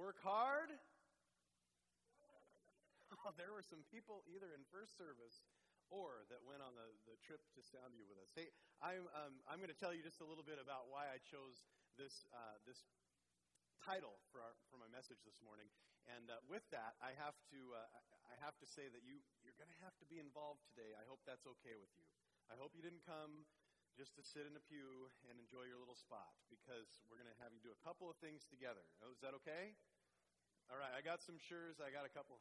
Work hard. Oh, there were some people either in first service or that went on the, the trip to Soundview with us. Hey, I'm, um, I'm going to tell you just a little bit about why I chose this, uh, this title for, our, for my message this morning. And uh, with that, I have to, uh, I have to say that you, you're going to have to be involved today. I hope that's okay with you. I hope you didn't come just to sit in a pew and enjoy your little spot because we're going to have you do a couple of things together. Oh, is that okay? All right, I got some shures. I got a couple.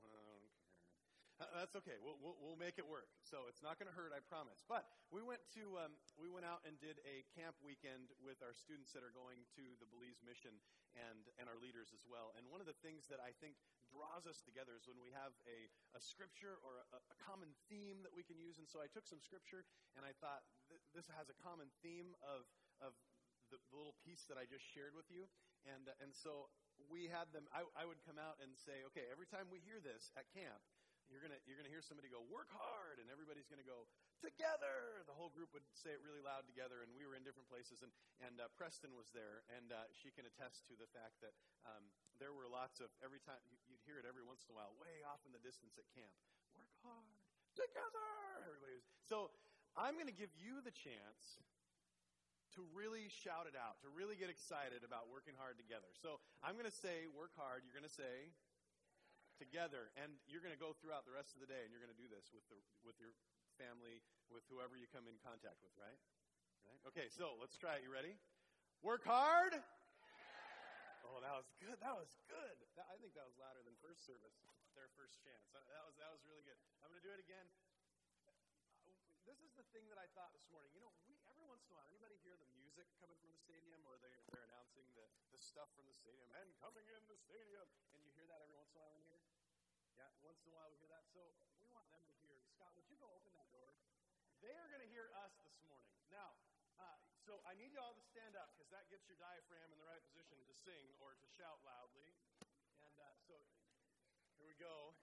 Uh, that's okay. We'll, we'll, we'll, make it work. So it's not going to hurt, I promise. But we went to um, we went out and did a camp weekend with our students that are going to the Belize mission and and our leaders as well. And one of the things that I think draws us together is when we have a, a scripture or a, a common theme that we can use. And so I took some scripture and I thought th- this has a common theme of of the, the, little piece that I just shared with you. And and so we had them. I, I would come out and say, okay, every time we hear this at camp you're gonna you're gonna hear somebody go work hard, and everybody's gonna go together. The whole group would say it really loud together, and we were in different places. And and uh, Preston was there, and uh, she can attest to the fact that um, there were lots of every time you'd hear it every once in a while, way off in the distance at camp. Work hard together. Everybody was so. I'm going to give you the chance to really shout it out, to really get excited about working hard together. So I'm going to say, work hard. You're going to say, together. And you're going to go throughout the rest of the day and you're going to do this with, the, with your family, with whoever you come in contact with, right? Right? Okay, so let's try it. You ready? Work hard. Oh, that was good. That was good. That, I think that was louder than first service, their first chance. That, was, that was really good. I'm going to do it again. This is the thing that I thought this morning. You know, we, every once in a while, anybody hear the music coming from the stadium or they, they're announcing the, the stuff from the stadium and coming in the stadium? And you hear that every once in a while in here? Yeah, once in a while we hear that. So we want them to hear. Scott, would you go open that door? They are going to hear us this morning. Now, uh, so I need you all to stand up because that gets your diaphragm in the right position to sing or to shout loudly. And uh, so here we go.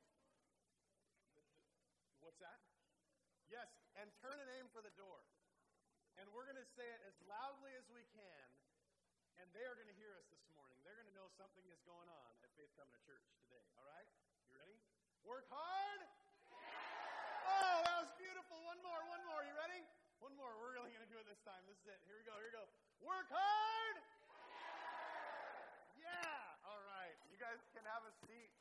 What's that? Yes, and turn and aim for the door. And we're going to say it as loudly as we can, and they are going to hear us this morning. They're going to know something is going on at Faith Covenant Church today. All right? You ready? Work hard? Yeah. Oh, that was beautiful. One more, one more. You ready? One more. We're really going to do it this time. This is it. Here we go, here we go. Work hard? Yeah. yeah. All right. You guys can have a seat.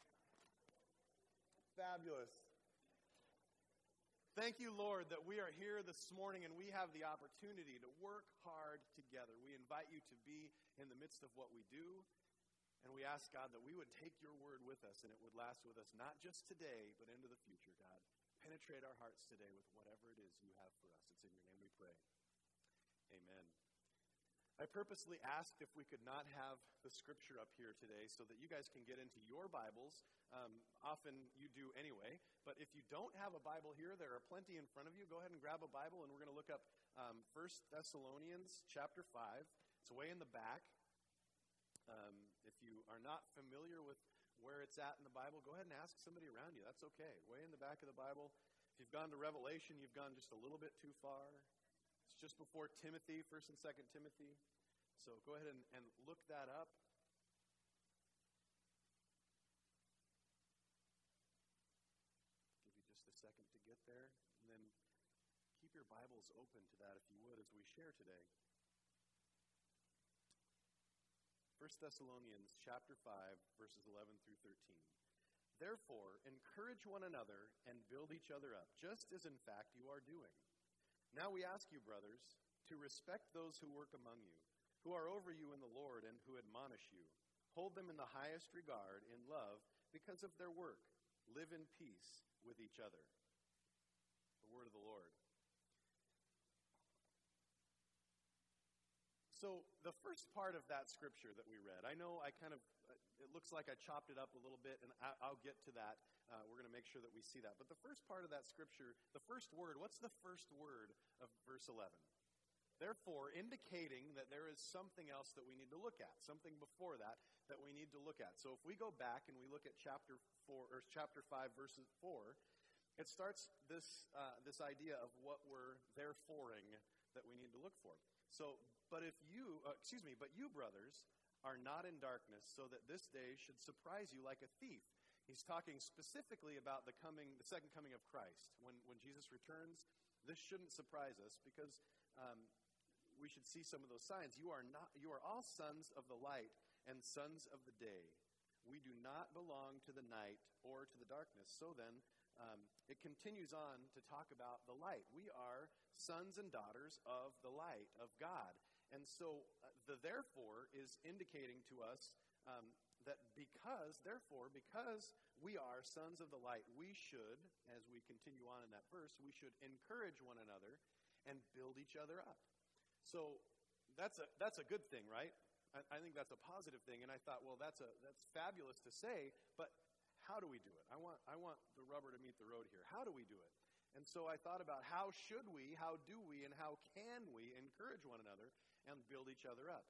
Fabulous. Thank you, Lord, that we are here this morning and we have the opportunity to work hard together. We invite you to be in the midst of what we do. And we ask, God, that we would take your word with us and it would last with us not just today, but into the future, God. Penetrate our hearts today with whatever it is you have for us. It's in your name we pray. Amen. I purposely asked if we could not have the scripture up here today so that you guys can get into your Bibles. Um, often you do anyway, but if you don't have a Bible here, there are plenty in front of you. Go ahead and grab a Bible, and we're going to look up um, 1 Thessalonians chapter 5. It's way in the back. Um, if you are not familiar with where it's at in the Bible, go ahead and ask somebody around you. That's okay. Way in the back of the Bible. If you've gone to Revelation, you've gone just a little bit too far It's just before Timothy, 1st and 2nd Timothy. So go ahead and, and look that up. Give you just a second to get there. And then keep your Bibles open to that if you would as we share today. 1 Thessalonians chapter 5 verses 11 through 13. Therefore, encourage one another and build each other up, just as in fact you are doing. Now we ask you, brothers, to respect those who work among you, who are over you in the Lord and who admonish you. Hold them in the highest regard in love because of their work. Live in peace with each other. The word of the Lord. So, the first part of that scripture that we read, I know I kind of, it looks like I chopped it up a little bit, and I'll get to that uh, we're going to make sure that we see that. But the first part of that scripture, the first word, what's the first word of verse 11? Therefore, indicating that there is something else that we need to look at, something before that that we need to look at. So if we go back and we look at chapter 4 or chapter 5 verses 4, it starts this uh, this idea of what we're thereforeing that we need to look for. So, but if you, uh, excuse me, but you brothers are not in darkness, so that this day should surprise you like a thief. He's talking specifically about the coming, the second coming of Christ. When, when Jesus returns, this shouldn't surprise us because um, we should see some of those signs. You are not, you are all sons of the light and sons of the day. We do not belong to the night or to the darkness. So then, um, it continues on to talk about the light. We are sons and daughters of the light of God. And so uh, the therefore is indicating to us um, that because, therefore, because we are sons of the light, we should, as we continue on in that verse, we should encourage one another and build each other up. So that's a, that's a good thing, right? I, I think that's a positive thing. And I thought, well, that's, a, that's fabulous to say, but how do we do it? I want, I want the rubber to meet the road here. How do we do it? And so I thought about how should we, how do we, and how can we encourage one another and build each other up.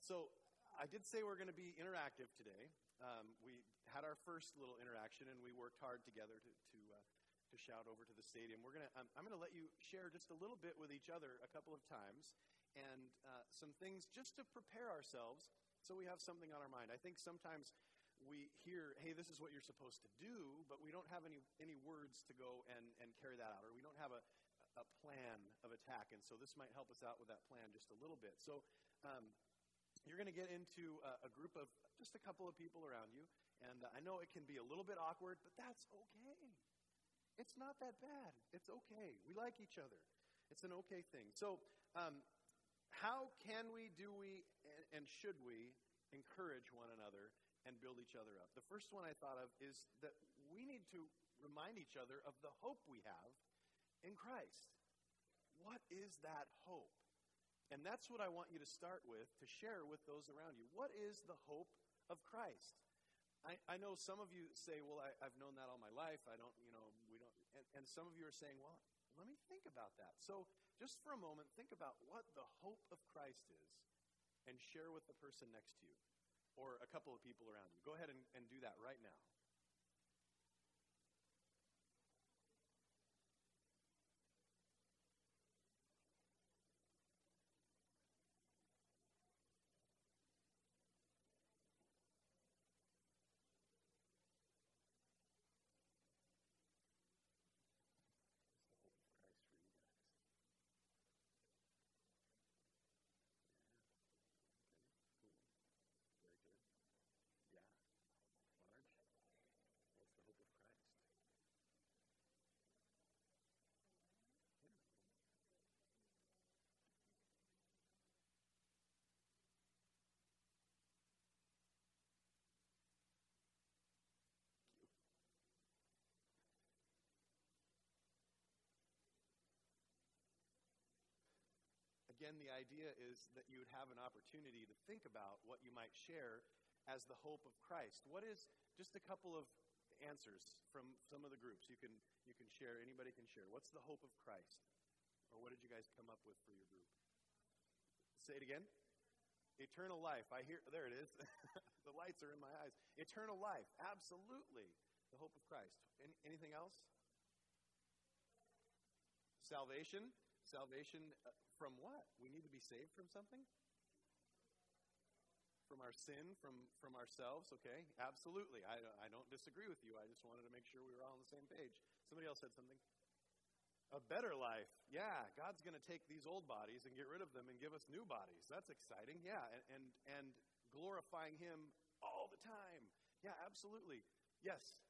So I did say we're going to be interactive today. Um, we had our first little interaction, and we worked hard together to, to, uh, to shout over to the stadium. We're gonna, I'm, I'm going to let you share just a little bit with each other a couple of times and uh, some things just to prepare ourselves so we have something on our mind. I think sometimes we hear, hey, this is what you're supposed to do, but we don't have any, any words to go and, and carry that out, or we don't have a, a plan of attack. And so this might help us out with that plan just a little bit. So um, you're going to get into a, a, group of just a couple of people around you. And uh, I know it can be a little bit awkward, but that's okay. It's not that bad. It's okay. We like each other. It's an okay thing. So, um, how can we, do we, and, and should we encourage one another and build each other up. The first one I thought of is that we need to remind each other of the hope we have in Christ. What is that hope? And that's what I want you to start with to share with those around you. What is the hope of Christ? I, I know some of you say, well, I, have known that all my life. I don't, you know, we don't. And, and some of you are saying, well, let me think about that. So just for a moment, think about what the hope of Christ is and share with the person next to you or a couple of people around you. Go ahead and, and do that right now. Again, the idea is that you would have an opportunity to think about what you might share as the hope of Christ. What is just a couple of answers from some of the groups you can you can share anybody can share. What's the hope of christ? Or what did you guys come up with for your group? Say it again. Eternal life. I hear there it is. The lights are in my eyes. Eternal life. Absolutely. The hope of christ. Any, anything else? Salvation salvation uh, from what? We need to be saved from something? From our sin, from, from ourselves? Okay, absolutely. I, I don't disagree with you. I just wanted to make sure we were all on the same page. Somebody else said something. A better life. Yeah, God's going to take these old bodies and get rid of them and give us new bodies. That's exciting. Yeah, and, and, and glorifying Him all the time. Yeah, absolutely. Yes,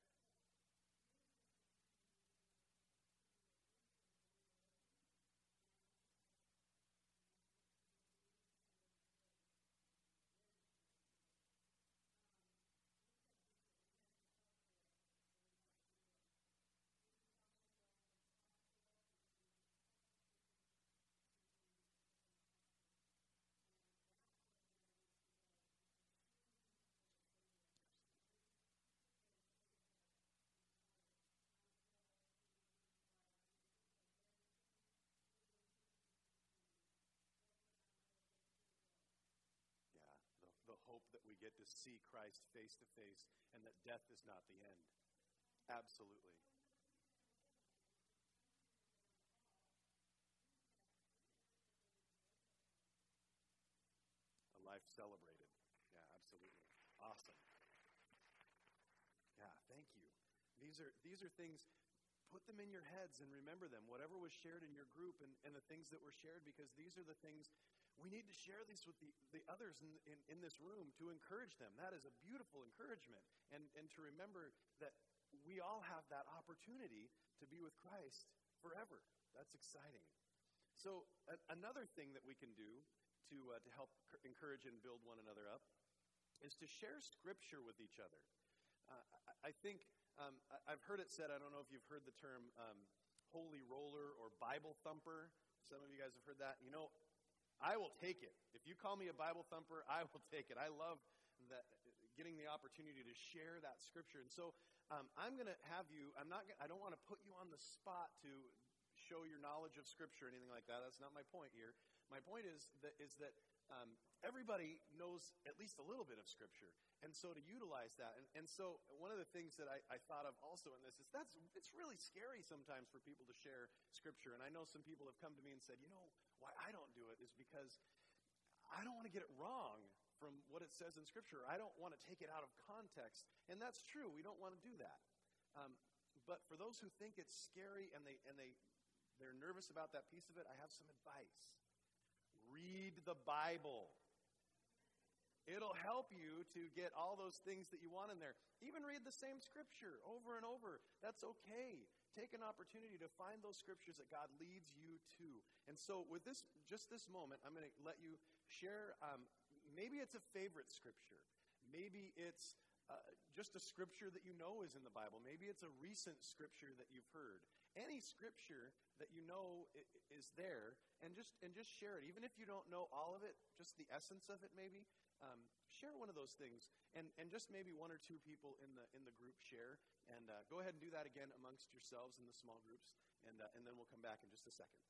hope that we get to see Christ face to face and that death is not the end. Absolutely. A life celebrated. Yeah, Absolutely. Awesome. Yeah, thank you. These are these are things put them in your heads and remember them whatever was shared in your group and, and the things that were shared because these are the things we need to share these with the, the others in, in, in this room to encourage them. That is a beautiful encouragement. And, and to remember that we all have that opportunity to be with christ forever. That's exciting. So a, another thing that we can do to, uh, to help encourage and build one another up is to share scripture with each other. Uh, I, I think um, I, have heard it said, I don't know if you've heard the term um, holy roller or Bible thumper. Some of you guys have heard that. You know, I will take it. If you call me a Bible thumper, I will take it. I love that getting the opportunity to share that scripture. And so um, I'm going to have you, I'm not, I don't want to put you on the spot to show your knowledge of scripture or anything like that. That's not my point here. My point is that, is that um, everybody knows at least a little bit of Scripture. And so to utilize that. And, and so one of the things that I, I thought of also in this is that's it's really scary sometimes for people to share Scripture. And I know some people have come to me and said, you know, why I don't do it is because I don't want to get it wrong from what it says in Scripture. I don't want to take it out of context. And that's true. We don't want to do that. Um, but for those who think it's scary and they and they they're nervous about that piece of it, I have some advice. Read the Bible. It'll help you to get all those things that you want in there. Even read the same scripture over and over. That's okay. Take an opportunity to find those scriptures that God leads you to. And so, with this, just this moment, I'm going to let you share. Um, maybe it's a favorite scripture. Maybe it's uh, just a scripture that you know is in the Bible. Maybe it's a recent scripture that you've heard. Any scripture that you know is there, and just and just share it. Even if you don't know all of it, just the essence of it, maybe um, share one of those things, and, and just maybe one or two people in the in the group share. And uh, go ahead and do that again amongst yourselves in the small groups, and uh, and then we'll come back in just a second.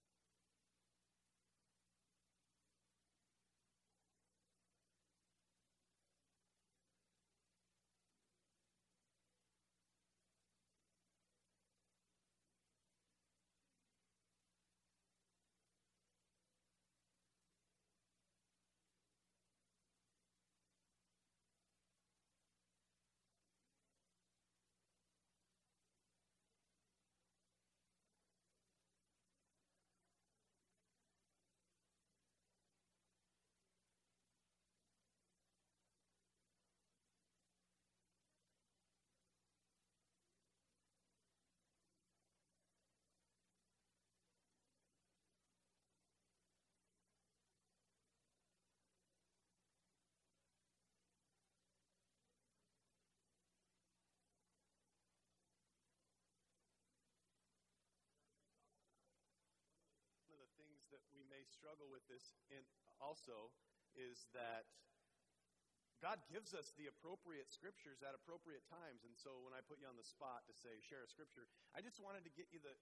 May struggle with this in also is that God gives us the appropriate scriptures at appropriate times. And so when I put you on the spot to say share a scripture, I just wanted to get you the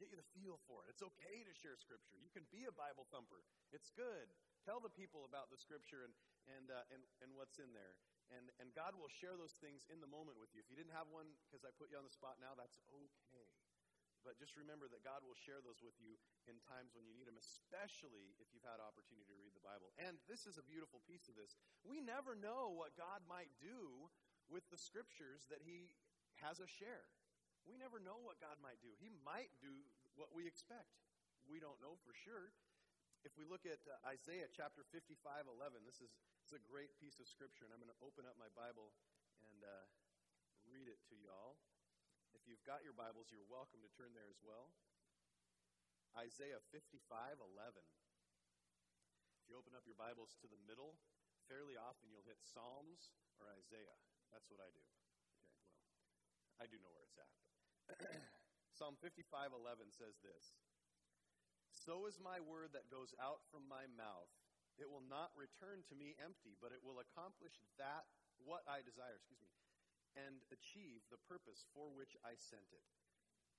get you the feel for it. It's okay to share scripture. You can be a Bible thumper. It's good. Tell the people about the scripture and and uh, and, and what's in there. And and God will share those things in the moment with you. If you didn't have one because I put you on the spot now, that's okay. But just remember that God will share those with you in times when you need them, especially if you've had opportunity to read the Bible. And this is a beautiful piece of this. We never know what God might do with the scriptures that He has us share. We never know what God might do. He might do what we expect. We don't know for sure. If we look at uh, Isaiah chapter 55, 11, this is it's a great piece of scripture, and I'm going to open up my Bible and uh, read it to y'all. If you've got your Bibles, you're welcome to turn there as well. Isaiah 55 11. If you open up your Bibles to the middle, fairly often you'll hit Psalms or Isaiah. That's what I do. Okay, well, I do know where it's at. Psalm 55 11 says this So is my word that goes out from my mouth. It will not return to me empty, but it will accomplish that what I desire. Excuse me and achieve the purpose for which I sent it.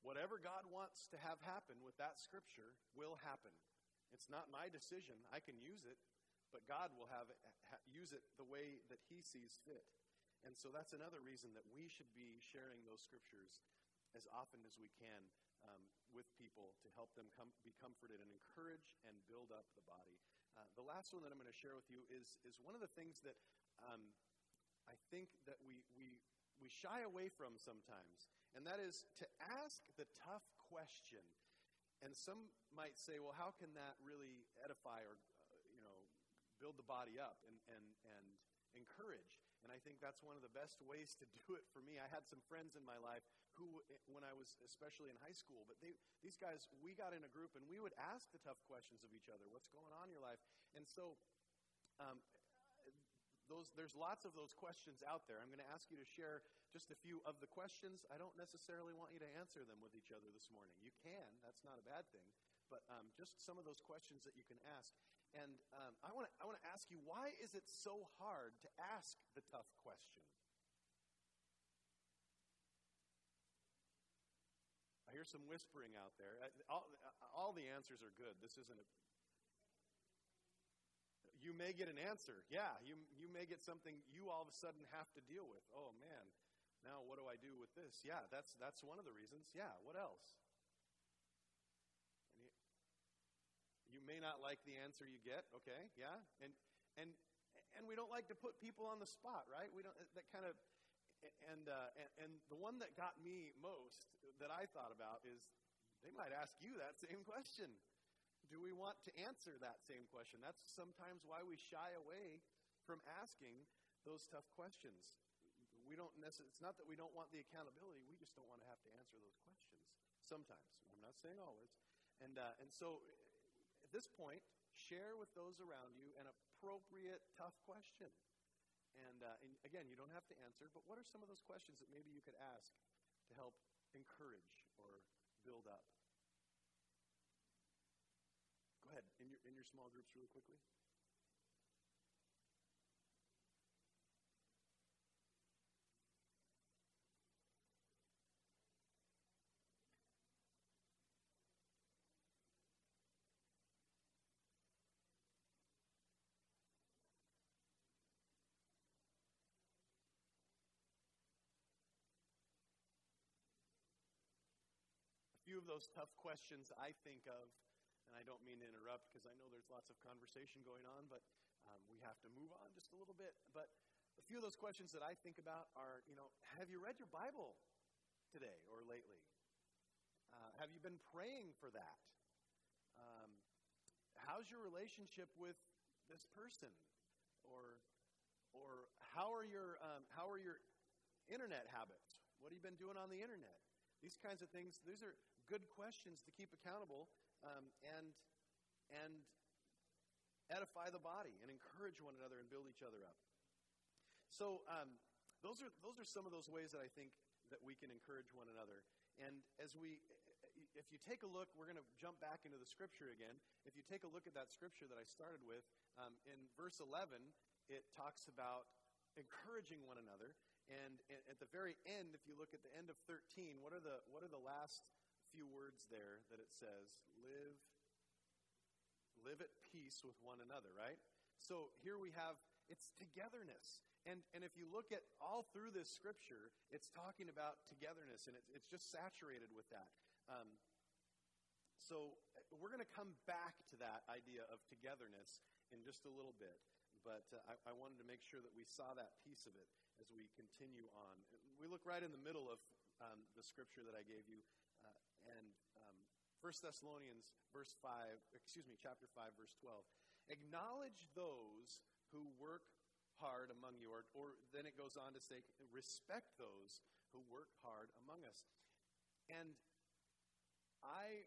Whatever God wants to have happen with that scripture will happen. It's not my decision. I can use it, but God will have it, ha, use it the way that He sees fit. And so that's another reason that we should be sharing those scriptures as often as we can um, with people to help them come, be comforted and encourage and build up the body. Uh, the last one that I'm going to share with you is, is one of the things that um, I think that we, we, we shy away from sometimes, and that is to ask the tough question. And some might say, well, how can that really edify or, uh, you know, build the body up and, and, and encourage? And I think that's one of the best ways to do it for me. I had some friends in my life who, when I was especially in high school, but they, these guys, we got in a group and we would ask the tough questions of each other. What's going on in your life? And so, um, those, there's lots of those questions out there. I'm going to ask you to share just a few of the questions. I don't necessarily want you to answer them with each other this morning. You can, that's not a bad thing. But um, just some of those questions that you can ask. And um, I want to I wanna ask you why is it so hard to ask the tough question? I hear some whispering out there. All, all the answers are good. This isn't a, you may get an answer. Yeah, you, you may get something you all of a sudden have to deal with. Oh, man, now what do I do with this? Yeah, that's, that's one of the reasons. Yeah, what else? You, you may not like the answer you get, okay, yeah? And, and, and we don't like to put people on the spot, right? We don't, that kind of, and, uh, and, and the one that got me most that I thought about is they might ask you that same question do we want to answer that same question? That's sometimes why we shy away from asking those tough questions. We don't it's not that we don't want the accountability, we just don't want to have to answer those questions. Sometimes. I'm not saying always. And, uh, and so at this point, share with those around you an appropriate tough question. And, uh, and again, you don't have to answer, but what are some of those questions that maybe you could ask to help encourage or build up? Ahead, in your, in your small groups, really quickly. Few of those tough questions I think of and I don't mean to interrupt because I know there's lots of conversation going on, but um, we have to move on just a little bit. But a few of those questions that I think about are, you know, have you read your Bible today or lately? Uh, have you been praying for that? Um, how's your relationship with this person? Or, or how are your um, how are your internet habits? What have you been doing on the internet? These kinds of things. These are good questions to keep accountable um, and, and edify the body and encourage one another and build each other up. So um, those, are, those are some of those ways that I think that we can encourage one another. And as we, if you take a look, we're going to jump back into the scripture again. If you take a look at that scripture that I started with, um, in verse 11, it talks about encouraging one another. And at the very end, if you look at the end of 13, what are the, what are the last few words there that it says, live, live at peace with one another, right? So here we have, it's togetherness. And, and if you look at all through this scripture, it's talking about togetherness, and it's, it's just saturated with that. Um, so we're going to come back to that idea of togetherness in just a little bit. But uh, I, I, wanted to make sure that we saw that piece of it as we continue on. We look right in the middle of um, the scripture that I gave you and um, 1 Thessalonians verse 5, excuse me, chapter 5, verse 12. Acknowledge those who work hard among you, or, or then it goes on to say, respect those who work hard among us. And I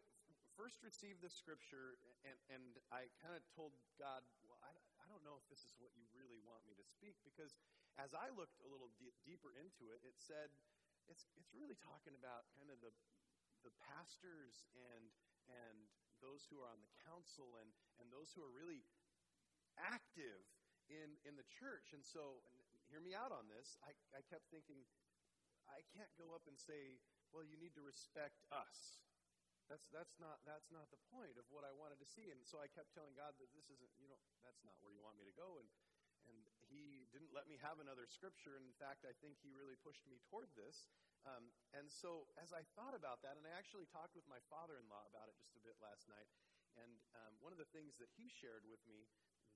first received this scripture, and, and I kind of told God, well, I, I don't know if this is what you really want me to speak, because as I looked a little d- deeper into it, it said, it's, it's really talking about kind of the, the pastors and, and those who are on the council and, and those who are really active in, in the church. And so, hear me out on this, I, I kept thinking, I can't go up and say, well, you need to respect us. That's, that's, not, that's not the point of what I wanted to see. And so I kept telling God that this isn't, you know, that's not where you want me to go. And, and he didn't let me have another scripture. And in fact, I think he really pushed me toward this. Um, and so as I thought about that, and I actually talked with my father in law about it just a bit last night, and um, one of the things that he shared with me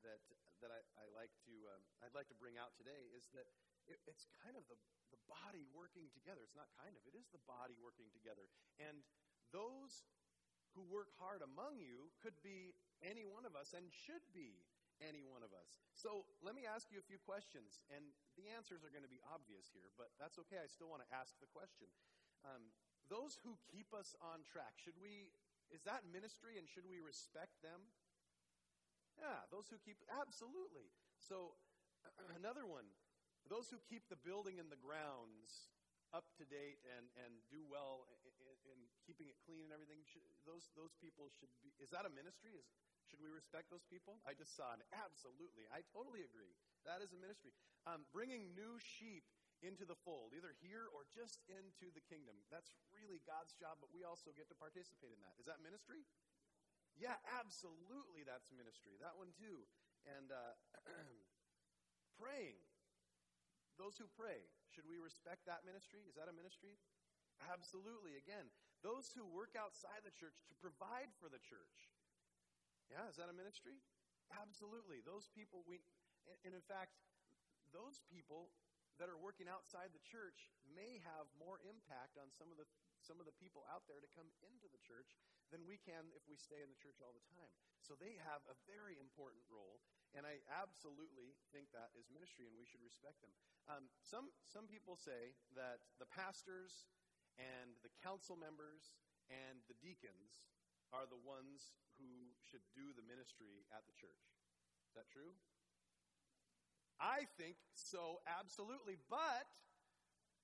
that that I, I like to um, I'd like to bring out today is that it, it's kind of the the body working together. It's not kind of. It is the body working together. And those who work hard among you could be any one of us and should be any one of us. So let me ask you a few questions, and the answers are going to be obvious here, but that's okay. I still want to ask the question. Um, those who keep us on track, should we, is that ministry and should we respect them? Yeah, those who keep, absolutely. So another one, those who keep the building and the grounds up to date and, and do well in, in keeping it clean and everything, should, those, those people should be, is that a ministry? Is, should we respect those people? I just saw. Absolutely. I totally agree. That is a ministry. Um, bringing new sheep into the fold, either here or just into the kingdom. That's really God's job, but we also get to participate in that. Is that ministry? Yeah, absolutely, that's ministry. That one too. And uh, praying. Those who pray, should we respect that ministry? Is that a ministry? Absolutely. Again, those who work outside the church to provide for the church. Yeah, is that a ministry? Absolutely. Those people, we, and in fact, those people that are working outside the church may have more impact on some of the some of the people out there to come into the church than we can if we stay in the church all the time. So they have a very important role, and I absolutely think that is ministry, and we should respect them. Um, some some people say that the pastors and the council members and the deacons are the ones who should do the ministry at the church. Is that true? I think so, absolutely. But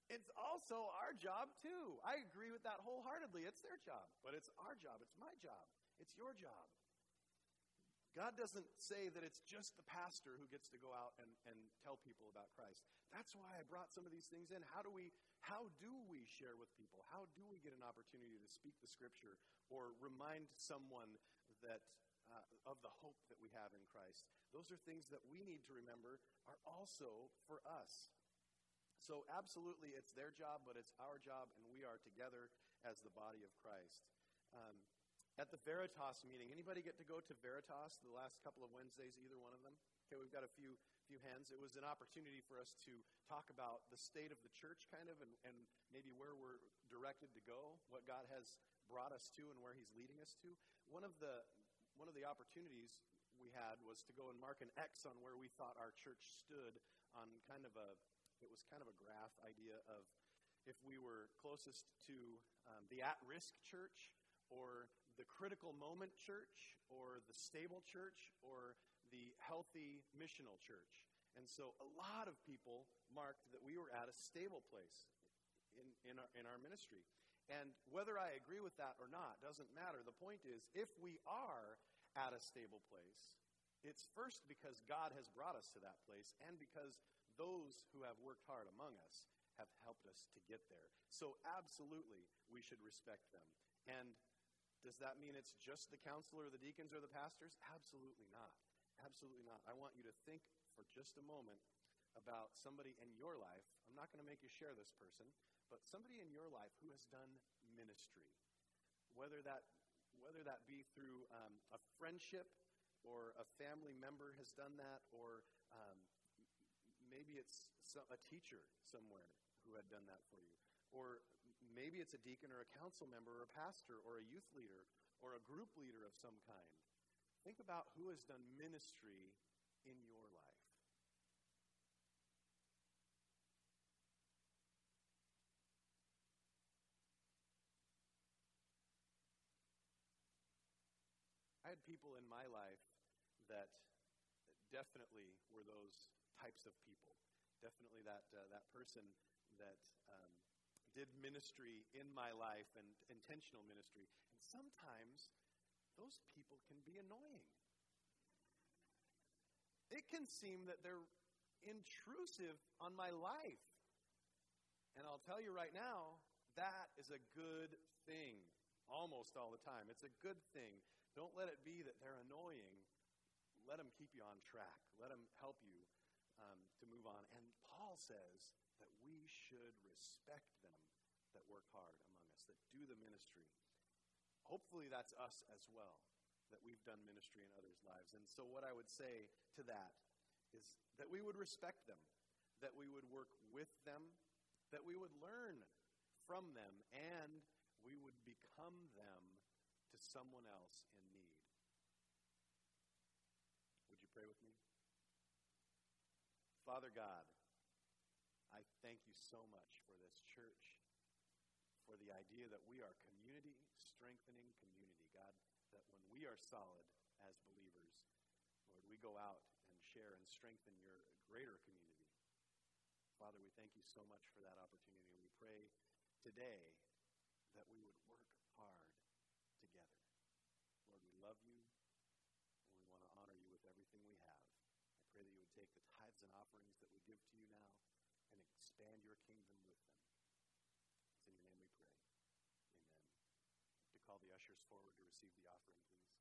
it's also our job, too. I agree with that wholeheartedly. It's their job, but it's our job. It's my job. It's your job. God doesn't say that it's just the pastor who gets to go out and, and people about Christ. That's why I brought some of these things in. How do we how do we share with people? How do we get an opportunity to speak the scripture or remind someone that uh, of the hope that we have in Christ. Those are things that we need to remember are also for us. So, absolutely, it's their job, but it's our job, and we are together as the body of Christ. Um, at the Veritas meeting, anybody get to go to Veritas the last couple of Wednesdays, either one of them? Okay, we've got a few few hands. It was an opportunity for us to talk about the state of the church, kind of, and, and maybe where we're directed to go, what God has brought us to, and where He's leading us to. One of the one of the opportunities we had was to go and mark an X on where we thought our church stood on kind of a, it was kind of a graph idea of if we were closest to um, the at risk church or the critical moment church or the stable church or the healthy missional church. And so a lot of people marked that we were at a stable place in, in, our, in our ministry. And whether I agree with that or not doesn't matter. The point is, if we are at a stable place, it's first because God has brought us to that place and because those who have worked hard among us have helped us to get there. So, absolutely, we should respect them. And does that mean it's just the councilor, the deacons, or the pastors? Absolutely not. Absolutely not. I want you to think for just a moment about somebody in your life. I'm not going to make you share this person, but somebody in your life who has done ministry, whether that whether that be through um, a friendship or a family member has done that, or um, maybe it's a teacher somewhere who had done that for you, or maybe it's a deacon or a council member or a pastor or a youth leader or a group leader of some kind. Think about who has done ministry in your life. I had people in my life that definitely were those types of people. Definitely that, uh, that person that um, did ministry in my life and intentional ministry. And sometimes those people can be annoying. It can seem that they're intrusive on my life. And I'll tell you right now, that is a good thing almost all the time. It's a good thing don't let it be that they're annoying. Let them keep you on track. Let them help you um, to move on. And Paul says should respect them that work hard among us, that do the ministry. Hopefully, that's us as well. that we've done ministry in others' lives. And so, what I would say to that is that we would respect them, that we would work with them, that we would learn from them, and we would become them to someone else in need. Would you pray with me? Father God, thank you so much for this church, for the idea that we are community strengthening community, God, that when we are solid as believers, Lord, we go out and share and strengthen your greater community. Father, we thank you so much for that opportunity. We pray today that we would work hard together. Lord, we love you, and we want to honor you with everything we have. I pray that you would take the tithes and offerings that we give to you now expand your kingdom with them. It's in your name we pray. Amen. To call the ushers forward to receive the offering, please.